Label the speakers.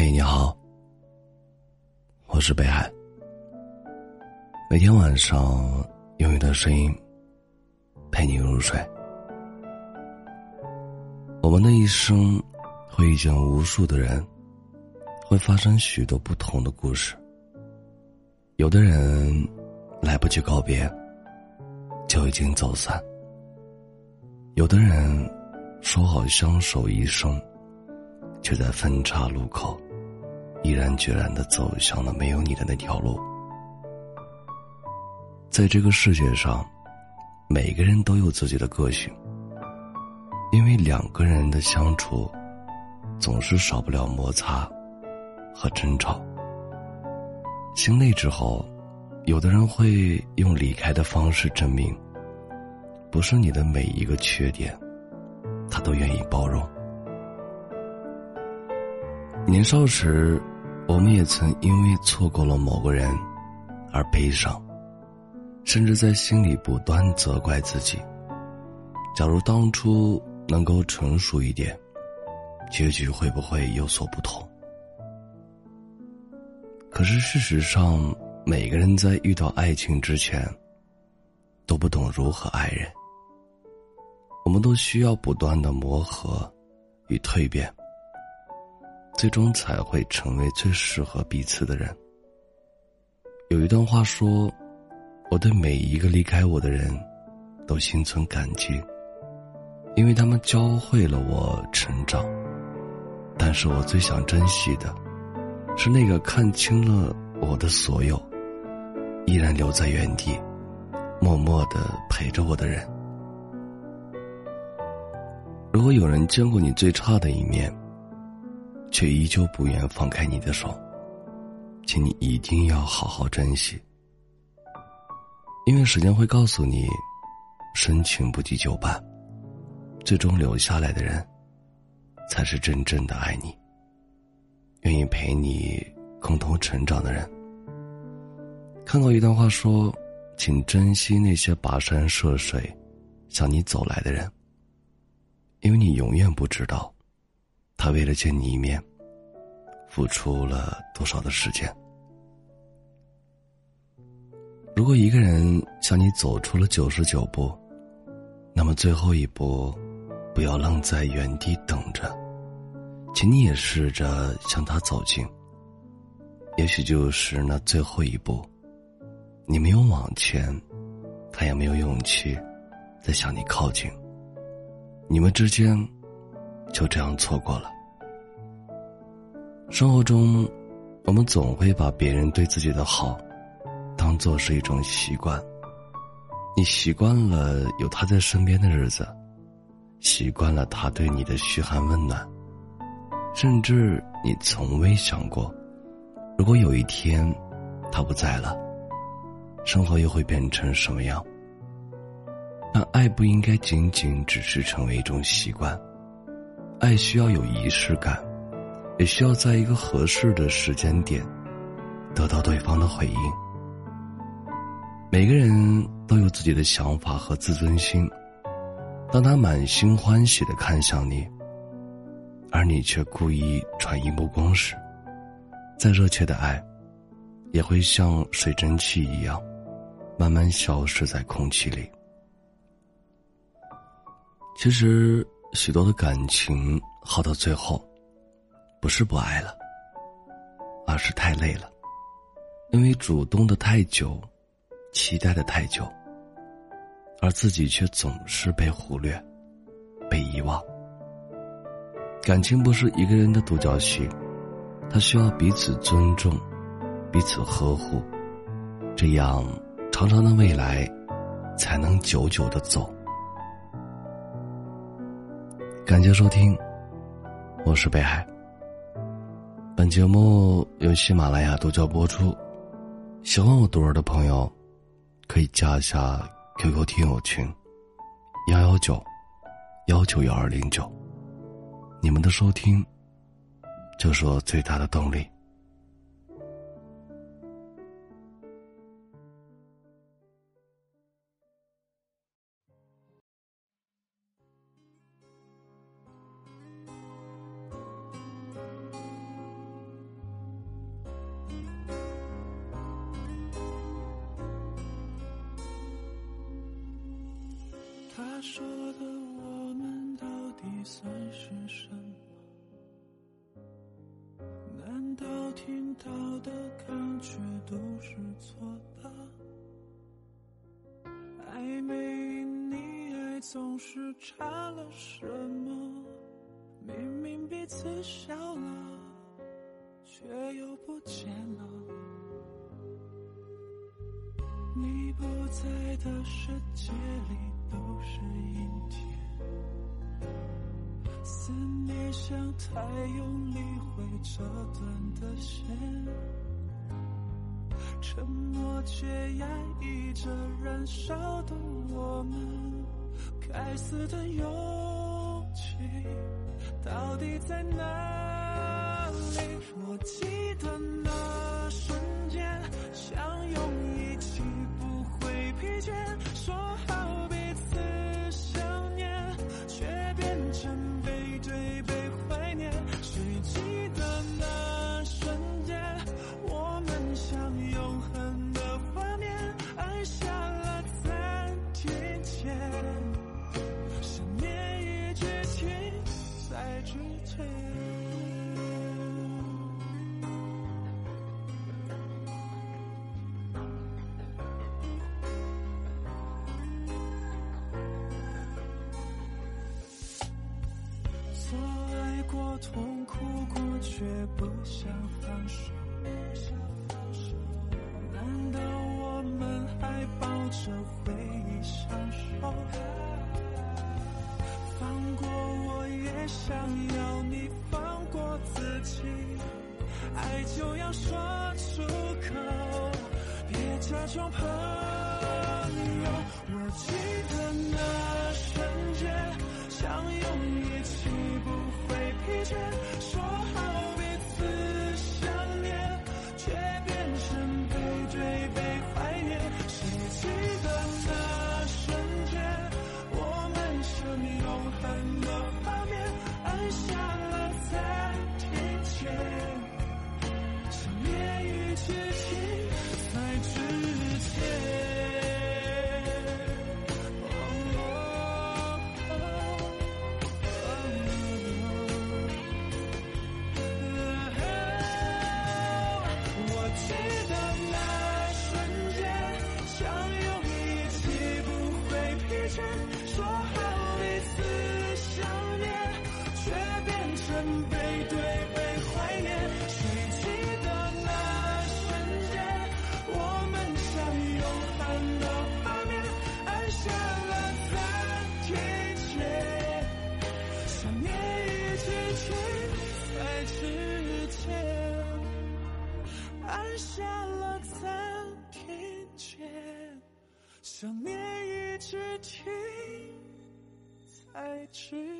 Speaker 1: 嗨，你好，我是北海。每天晚上用一段声音陪你入睡。我们的一生会遇见无数的人，会发生许多不同的故事。有的人来不及告别，就已经走散；有的人说好相守一生。却在分岔路口，毅然决然的走向了没有你的那条路。在这个世界上，每个人都有自己的个性。因为两个人的相处，总是少不了摩擦和争吵。心累之后，有的人会用离开的方式证明，不是你的每一个缺点，他都愿意包容。年少时，我们也曾因为错过了某个人而悲伤，甚至在心里不断责怪自己。假如当初能够成熟一点，结局会不会有所不同？可是事实上，每个人在遇到爱情之前，都不懂如何爱人。我们都需要不断的磨合与蜕变。最终才会成为最适合彼此的人。有一段话说：“我对每一个离开我的人，都心存感激，因为他们教会了我成长。但是我最想珍惜的，是那个看清了我的所有，依然留在原地，默默的陪着我的人。如果有人见过你最差的一面。”却依旧不愿放开你的手，请你一定要好好珍惜，因为时间会告诉你，深情不及久伴，最终留下来的人，才是真正的爱你、愿意陪你共同成长的人。看过一段话说，请珍惜那些跋山涉水向你走来的人，因为你永远不知道。他为了见你一面，付出了多少的时间？如果一个人向你走出了九十九步，那么最后一步，不要愣在原地等着，请你也试着向他走近。也许就是那最后一步，你没有往前，他也没有勇气再向你靠近，你们之间。就这样错过了。生活中，我们总会把别人对自己的好，当做是一种习惯。你习惯了有他在身边的日子，习惯了他对你的嘘寒问暖，甚至你从未想过，如果有一天他不在了，生活又会变成什么样？但爱不应该仅仅只是成为一种习惯。爱需要有仪式感，也需要在一个合适的时间点，得到对方的回应。每个人都有自己的想法和自尊心，当他满心欢喜的看向你，而你却故意转移目光时，再热切的爱，也会像水蒸气一样，慢慢消失在空气里。其实。许多的感情耗到最后，不是不爱了，而是太累了，因为主动的太久，期待的太久，而自己却总是被忽略，被遗忘。感情不是一个人的独角戏，它需要彼此尊重，彼此呵护，这样长长的未来，才能久久的走。感谢收听，我是北海。本节目由喜马拉雅独家播出。喜欢我独儿的朋友，可以加一下 QQ 听友群：幺幺九幺九幺二零九。你们的收听，就是我最大的动力。
Speaker 2: 他说的我们到底算是什么？难道听到的感觉都是错的？暧昧你爱总是差了什么？明明彼此笑了，却又不见了。你不在的世界里都是阴天，思念像太用力会折断的线，沉默却压抑着燃烧的我们，该死的勇气到底在哪里？我记得痛苦过，却不想放手。难道我们还抱着回忆相守？放过我也想要你放过自己，爱就要说出口，别假装朋友。我记永却变成背对背怀念。谁记得那瞬间，我们像永恒的画面，按下了暂停键，想念已剧情在之前。按下了暂停键，想念一直停在之前。